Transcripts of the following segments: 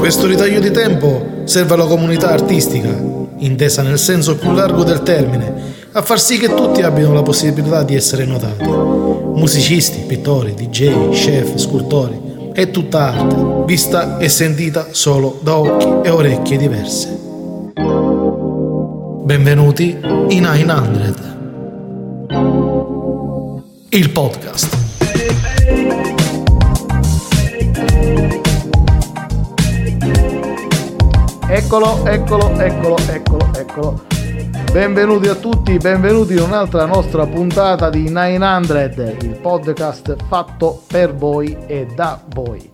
Questo ritaglio di tempo serve alla comunità artistica, intesa nel senso più largo del termine, a far sì che tutti abbiano la possibilità di essere notati. Musicisti, pittori, DJ, chef, scultori, è tutta arte, vista e sentita solo da occhi e orecchie diverse. Benvenuti in 900, il podcast. Eccolo, eccolo, eccolo, eccolo, eccolo. Benvenuti a tutti, benvenuti in un'altra nostra puntata di 900, il podcast fatto per voi e da voi.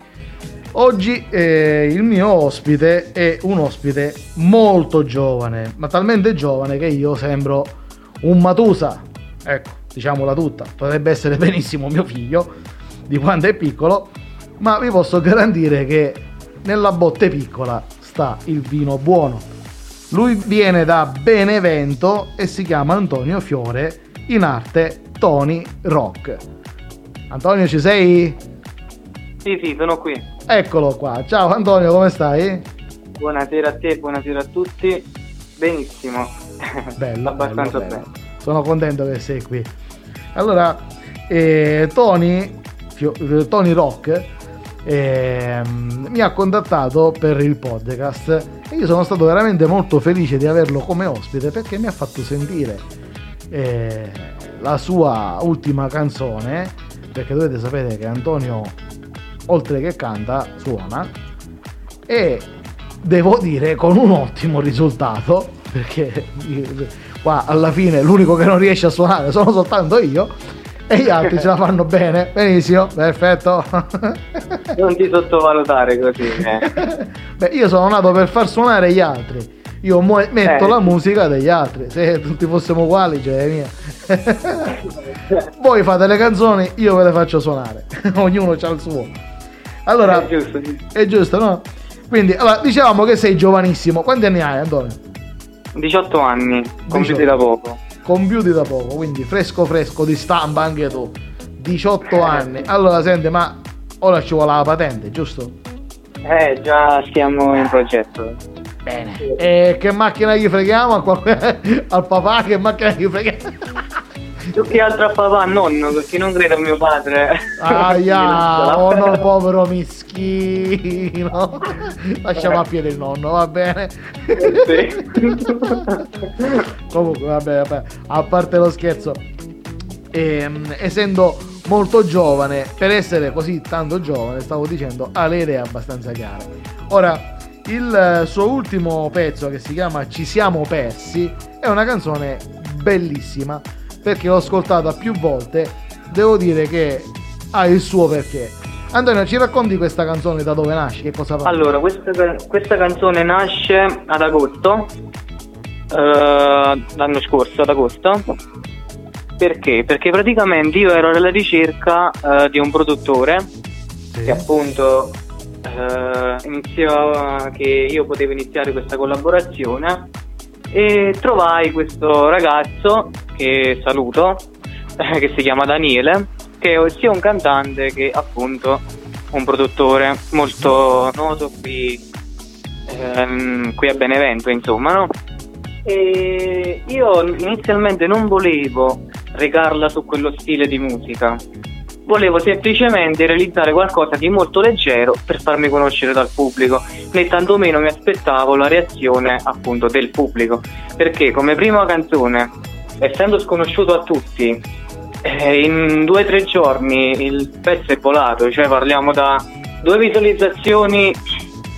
Oggi eh, il mio ospite è un ospite molto giovane, ma talmente giovane che io sembro un Matusa. Ecco, diciamola tutta, potrebbe essere benissimo mio figlio, di quando è piccolo, ma vi posso garantire che nella botte piccola sta il vino buono. Lui viene da Benevento e si chiama Antonio Fiore, in arte Tony Rock. Antonio, ci sei? Sì, sì, sono qui. Eccolo qua. Ciao Antonio, come stai? Buonasera a te, buonasera a tutti. Benissimo. Bello. Abbastanza bello, bello. bene. Sono contento che sei qui. Allora, eh, Tony, Tony Rock ehm, mi ha contattato per il podcast e io sono stato veramente molto felice di averlo come ospite perché mi ha fatto sentire eh, la sua ultima canzone perché dovete sapere che Antonio oltre che canta suona e devo dire con un ottimo risultato perché qua alla fine l'unico che non riesce a suonare sono soltanto io e gli altri ce la fanno bene benissimo perfetto Non ti sottovalutare così. eh. Beh, io sono nato per far suonare gli altri. Io mu- metto Eh. la musica degli altri. Se tutti fossimo uguali, cioè mia. Voi fate le canzoni, io ve le faccio suonare. Ognuno ha il suo. Allora, Eh, giusto, è giusto, no? Quindi, allora, dicevamo che sei giovanissimo. Quanti anni hai, Antonio? 18 anni, compiuti 18. da poco. Compiuti da poco, quindi fresco fresco di stampa anche tu. 18 anni. Allora, senti, ma ora ci vuole la patente, giusto? Eh, già stiamo in progetto. Bene. E che macchina gli freghiamo al papà? Che macchina gli freghiamo? Più che altro a papà, nonno, perché non credo a mio padre. Aia, oh no, povero mischino. Lasciamo a piede il nonno, va bene? Sì. Comunque, vabbè, vabbè, a parte lo scherzo, ehm, essendo molto giovane, per essere così tanto giovane, stavo dicendo, ha le idee abbastanza chiare. Ora, il eh, suo ultimo pezzo che si chiama Ci siamo persi è una canzone bellissima perché l'ho ascoltata più volte. Devo dire che ha il suo perché. Antonio, ci racconti questa canzone da dove nasce? Che cosa fa? Allora, questa, questa canzone nasce ad agosto, eh, l'anno scorso, ad agosto. Perché? Perché praticamente io ero alla ricerca eh, di un produttore Sì. che appunto eh, iniziò che io potevo iniziare questa collaborazione e trovai questo ragazzo che saluto eh, che si chiama Daniele che è sia un cantante che appunto un produttore molto noto qui, ehm, qui a Benevento insomma no? e io inizialmente non volevo recarla su quello stile di musica volevo semplicemente realizzare qualcosa di molto leggero per farmi conoscere dal pubblico, né tantomeno mi aspettavo la reazione appunto del pubblico, perché come prima canzone, essendo sconosciuto a tutti, eh, in due o tre giorni il pezzo è volato, cioè parliamo da due visualizzazioni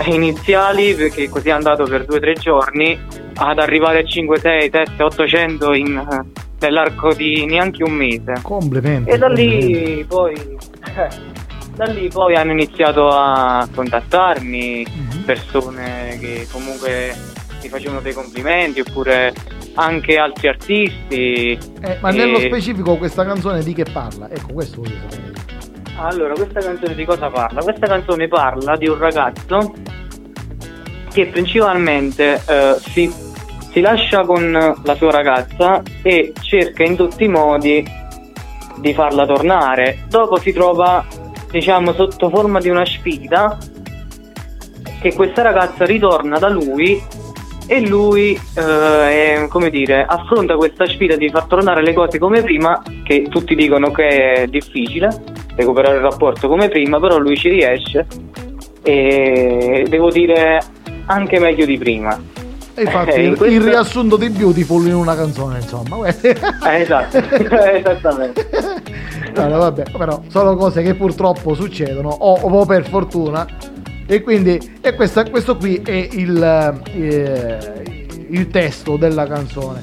iniziali, perché così è andato per due o tre giorni, ad arrivare a 5, 6, 7, 800 in, eh, nell'arco di neanche un mese. Complimenti. E da lì poi da lì poi hanno iniziato a contattarmi Mhm. persone che comunque mi facevano dei complimenti oppure anche altri artisti. Eh, ma nello E- specifico questa canzone di che parla? Ecco, questo voglio sapere. Allora, questa canzone di cosa parla? Questa canzone parla di un ragazzo che principalmente eh, si, si lascia con la sua ragazza e cerca in tutti i modi di farla tornare. Dopo si trova, diciamo, sotto forma di una sfida che questa ragazza ritorna da lui e lui, eh, come dire, affronta questa sfida di far tornare le cose come prima, che tutti dicono che è difficile recuperare il rapporto come prima, però lui ci riesce e devo dire anche meglio di prima. E infatti eh, il, questo... il, riassunto di Beautiful in una canzone, insomma. Eh, esatto, esattamente. Allora, vabbè, però sono cose che purtroppo succedono, o, o per fortuna. E quindi e questa, questo qui è il, eh, il, testo della canzone.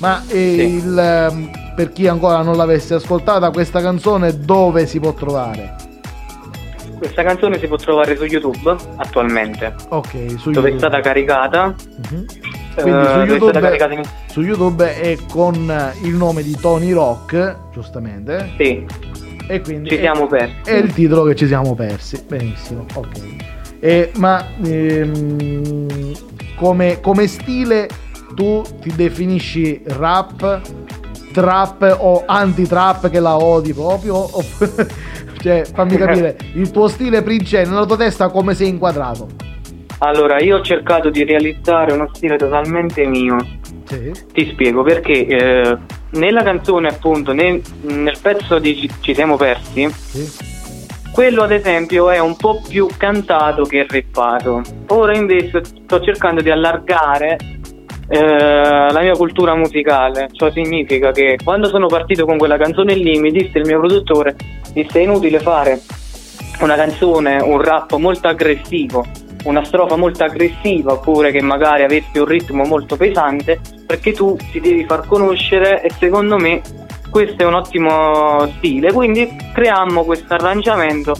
Ma sì. il, per chi ancora non l'avesse ascoltata, questa canzone dove si può trovare? Questa canzone si può trovare su YouTube attualmente. Ok, su dove YouTube. è stata caricata. Uh-huh. Quindi uh, su, YouTube, in... su, YouTube, è con il nome di Tony Rock, giustamente. Sì. E quindi ci siamo persi. È il titolo che ci siamo persi. Benissimo, ok. E, ma ehm, come, come stile tu ti definisci rap, trap o anti-trap che la odi proprio? Cioè, fammi capire, il tuo stile Prince nella tua testa come sei inquadrato? Allora, io ho cercato di realizzare uno stile totalmente mio. Sì. Ti spiego perché eh, nella canzone, appunto, nel, nel pezzo di Ci siamo persi, sì. Quello ad esempio è un po' più cantato che rappato. Ora invece sto cercando di allargare eh, la mia cultura musicale. Ciò significa che quando sono partito con quella canzone lì mi disse il mio produttore disse è inutile fare una canzone, un rap molto aggressivo, una strofa molto aggressiva oppure che magari avesse un ritmo molto pesante perché tu ti devi far conoscere e secondo me questo è un ottimo stile quindi creiamo questo arrangiamento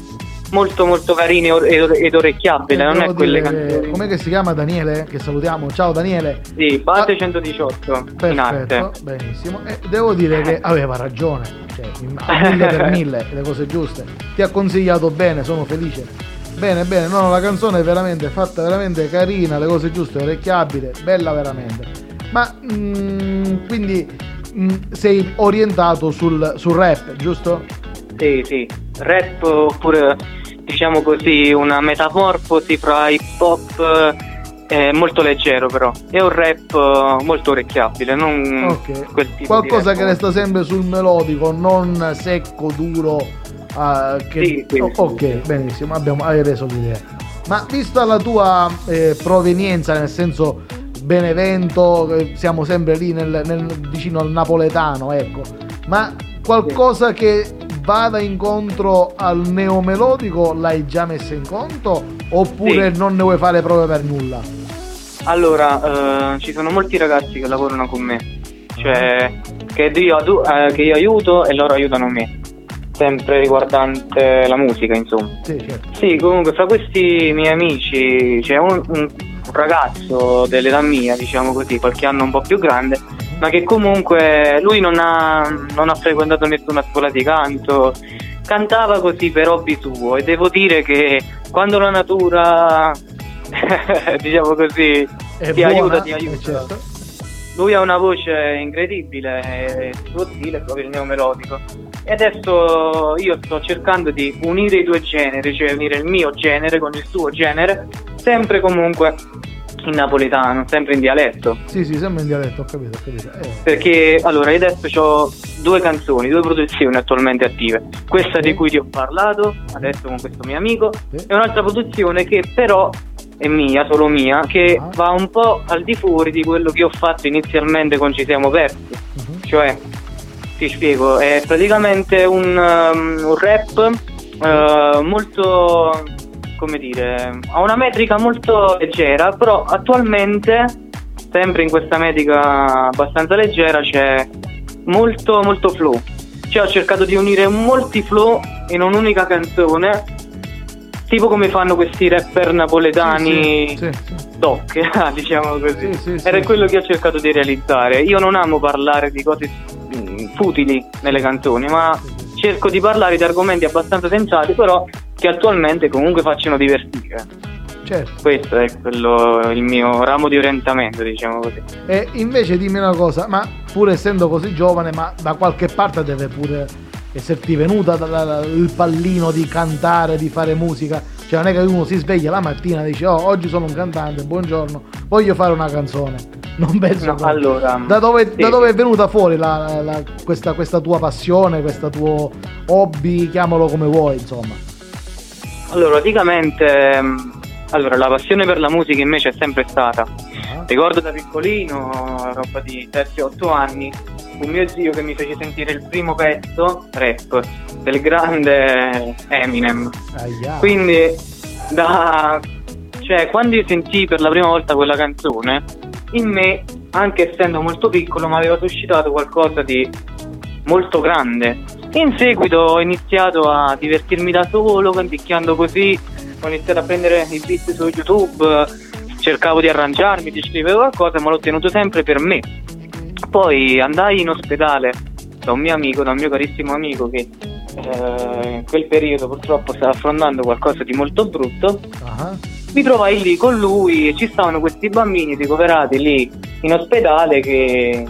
molto molto carino ed orecchiabile, non è quelle canzoni. Com'è che si chiama Daniele? Che salutiamo. Ciao Daniele. Sì, Bate ah, 118 perfetto, benissimo. E devo dire che aveva ragione, cioè, a mille per mille, le cose giuste. Ti ha consigliato bene, sono felice. Bene, bene, no, la canzone è veramente fatta veramente carina, le cose giuste, orecchiabile, bella veramente. Ma mm, quindi mm, sei orientato sul, sul rap, giusto? Sì, sì, rap oppure diciamo così una metamorfosi fra hip hop eh, molto leggero però. È un rap eh, molto orecchiabile non okay. qualcosa che resta sempre sul melodico non secco duro uh, che... sì, sì, oh, ok benissimo abbiamo, hai reso l'idea. Ma vista la tua eh, provenienza nel senso Benevento eh, siamo sempre lì nel, nel, vicino al napoletano ecco ma qualcosa che vada incontro al neomelodico l'hai già messo in conto oppure sì. non ne vuoi fare proprio per nulla? Allora, eh, ci sono molti ragazzi che lavorano con me, cioè che io, eh, che io aiuto e loro aiutano me sempre riguardante la musica, insomma. Sì, certo. sì, comunque fra questi miei amici c'è un, un, ragazzo dell'età mia, diciamo così, qualche anno un po' più grande, ma che comunque lui non ha, non ha frequentato nessuna scuola di canto, cantava così per hobby suo e devo dire che quando la natura, diciamo così, È ti buona, aiuta, ti aiuta. Certo. Lui ha una voce incredibile il suo stile è proprio il neomelodico. E adesso io sto cercando di unire i due generi, cioè unire il mio genere con il suo genere, sempre comunque in napoletano, sempre in dialetto. Sì, sì, sempre in dialetto, ho capito, ho capito. Eh. Perché allora io adesso ho due canzoni, due produzioni attualmente attive. Questa sì. di cui ti ho parlato, adesso con questo mio amico, sì. e un'altra produzione che però è mia, solo mia, che ah. va un po' al di fuori di quello che ho fatto inizialmente con Ci siamo persi. Uh-huh. Cioè, ti spiego, è praticamente un, um, un rap uh, molto come dire, ha una metrica molto leggera, però attualmente, sempre in questa metrica abbastanza leggera, c'è molto, molto flow. Cioè ho cercato di unire molti flow in un'unica canzone, tipo come fanno questi rapper napoletani sì, sì, sì, doc, diciamo così. Era quello che ho cercato di realizzare. Io non amo parlare di cose futili nelle canzoni, ma cerco di parlare di argomenti abbastanza sensati, però che attualmente comunque facciano divertire. Certo. Questo è quello, il mio ramo di orientamento, diciamo così. E invece dimmi una cosa, ma pur essendo così giovane, ma da qualche parte deve pure esserti venuta il pallino di cantare, di fare musica. Cioè non è che uno si sveglia la mattina e dice oh oggi sono un cantante, buongiorno, voglio fare una canzone. Non penso. No, allora, da, dove, sì. da dove è venuta fuori la, la, questa, questa tua passione, questo tuo hobby, chiamalo come vuoi, insomma. Allora, praticamente, mm, allora, la passione per la musica in me c'è sempre stata. Ah, Ricordo da piccolino, roba di 7-8 anni, un mio zio che mi fece sentire il primo pezzo, rap, del grande Eminem. aia. Quindi, da, cioè, quando io sentii per la prima volta quella canzone, in me, anche essendo molto piccolo, mi aveva suscitato qualcosa di molto grande. In seguito ho iniziato a divertirmi da solo, canticchiando così, ho iniziato a prendere i beat su YouTube, cercavo di arrangiarmi, di scrivere qualcosa, ma l'ho tenuto sempre per me. Poi andai in ospedale da un mio amico, da un mio carissimo amico che eh, in quel periodo purtroppo stava affrontando qualcosa di molto brutto. Ah, Mi trovai lì con lui e ci stavano questi bambini ricoverati lì in ospedale che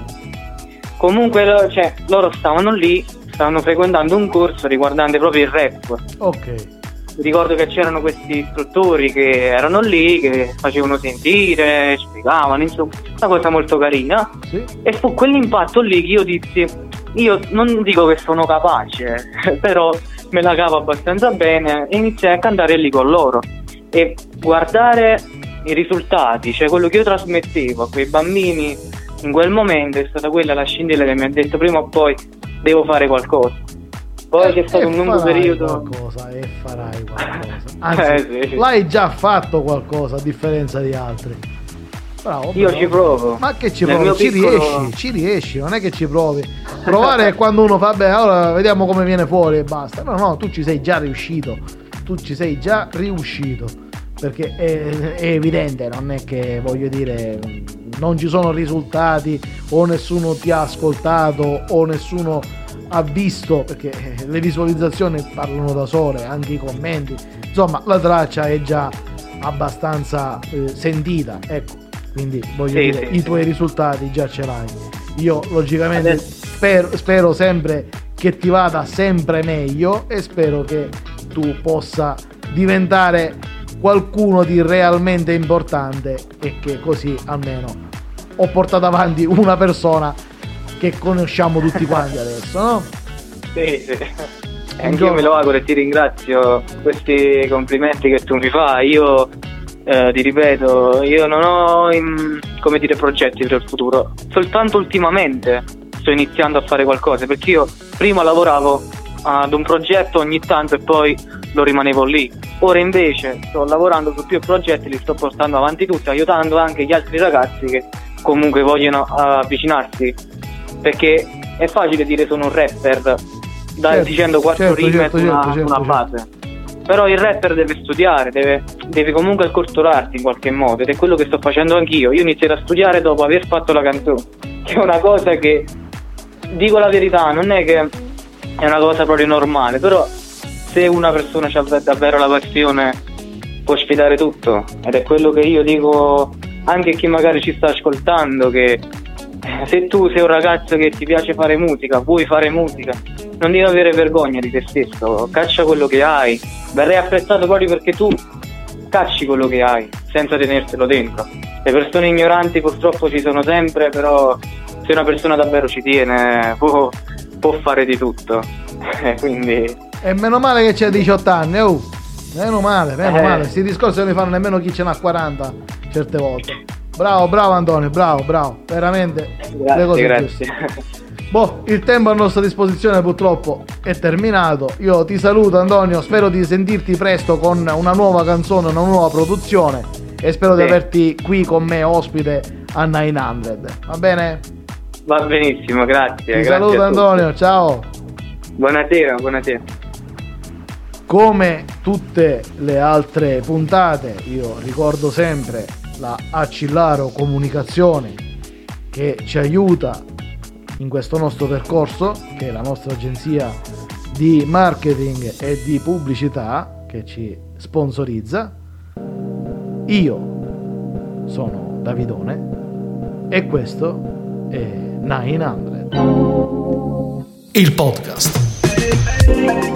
comunque lo- cioè, loro stavano lì, stavano frequentando un corso riguardante proprio il rap. ok. Ricordo che c'erano questi istruttori che erano lì, che facevano sentire, spiegavano, insomma, una cosa molto carina. Sì. E fu quell'impatto lì che io dissi, io non dico che sono capace, però me la cavo abbastanza bene e iniziai a cantare lì con loro. E guardare i risultati, cioè quello che io trasmettevo a quei bambini in quel momento è stata quella la scintilla che mi ha detto prima o poi devo fare qualcosa. Poi c'è stato un lungo periodo. qualcosa e farai qualcosa. Anzi, Eh, sì. l'hai già fatto qualcosa a differenza di altri. Bravo. Io bravo. ci provo. Ma che ci Nel provi? Ci piccolo- riesci, ci riesci, non è che ci provi. Provare è quando uno fa bene, allora vediamo come viene fuori e basta. No, no, tu ci sei già riuscito. Tu ci sei già riuscito. Perché è, è evidente, non è che voglio dire, non ci sono risultati o nessuno ti ha ascoltato o nessuno ha visto, perché eh, le visualizzazioni parlano da sole, anche i commenti. Insomma, la traccia è già abbastanza eh, sentita, ecco. Quindi voglio Sì, dire, sì, i sì. tuoi risultati già ce l'hai. Io logicamente Adesso- spero, spero sempre che ti vada sempre meglio e spero che tu possa diventare qualcuno di realmente importante e che così almeno ho portato avanti una persona che conosciamo tutti quanti adesso, no? Sì, sì. Anch'io me lo auguro e ti ringrazio questi complimenti che tu mi fai. Io eh, ti ripeto, io non ho in- come dire progetti per il futuro, soltanto ultimamente sto iniziando a fare qualcosa perché io prima lavoravo ad un progetto ogni tanto e poi lo rimanevo lì. Ora invece sto lavorando su più progetti, li sto portando avanti tutti, aiutando anche gli altri ragazzi che comunque vogliono avvicinarsi. Perché è facile dire sono un rapper da- Certo, dicendo quattro certo, rime certo, una, certo, una certo, base. Però il rapper deve studiare deve, deve comunque acculturarsi in qualche modo ed è quello che sto facendo anch'io. Io ho iniziato a studiare dopo aver fatto la canzone che è una cosa che dico la verità non è che è una cosa proprio normale però se una persona ha davvero la passione può sfidare tutto ed è quello che io dico anche a chi magari ci sta ascoltando che eh, se tu sei un ragazzo che ti piace fare musica, vuoi fare musica, non devi avere vergogna di te stesso, caccia quello che hai, verrai apprezzato proprio perché tu cacci quello che hai senza tenerselo dentro. Le persone ignoranti purtroppo ci sono sempre, però se una persona davvero ci tiene può, può fare di tutto. Eh, Quindi E meno male che c'è 18 anni, oh. Meno male, meno Eh. male. Questi discorsi non li fanno nemmeno chi ce n'ha 40 certe volte. Bravo, bravo Antonio, bravo, bravo. Veramente le cose grazie, giuste. grazie. Boh, il tempo a nostra disposizione purtroppo è terminato. Io ti saluto Antonio, spero di sentirti presto con una nuova canzone, una nuova produzione e spero di Sì. averti qui con me ospite a 900. Va bene? Va benissimo, grazie. Ti grazie saluto. Antonio, ciao. Buonasera, buonasera. Come tutte le altre puntate, io ricordo sempre la Accillaro Comunicazione che ci aiuta in questo nostro percorso, che è la nostra agenzia di marketing e di pubblicità che ci sponsorizza. Io sono Davidone e questo è 900. Il podcast.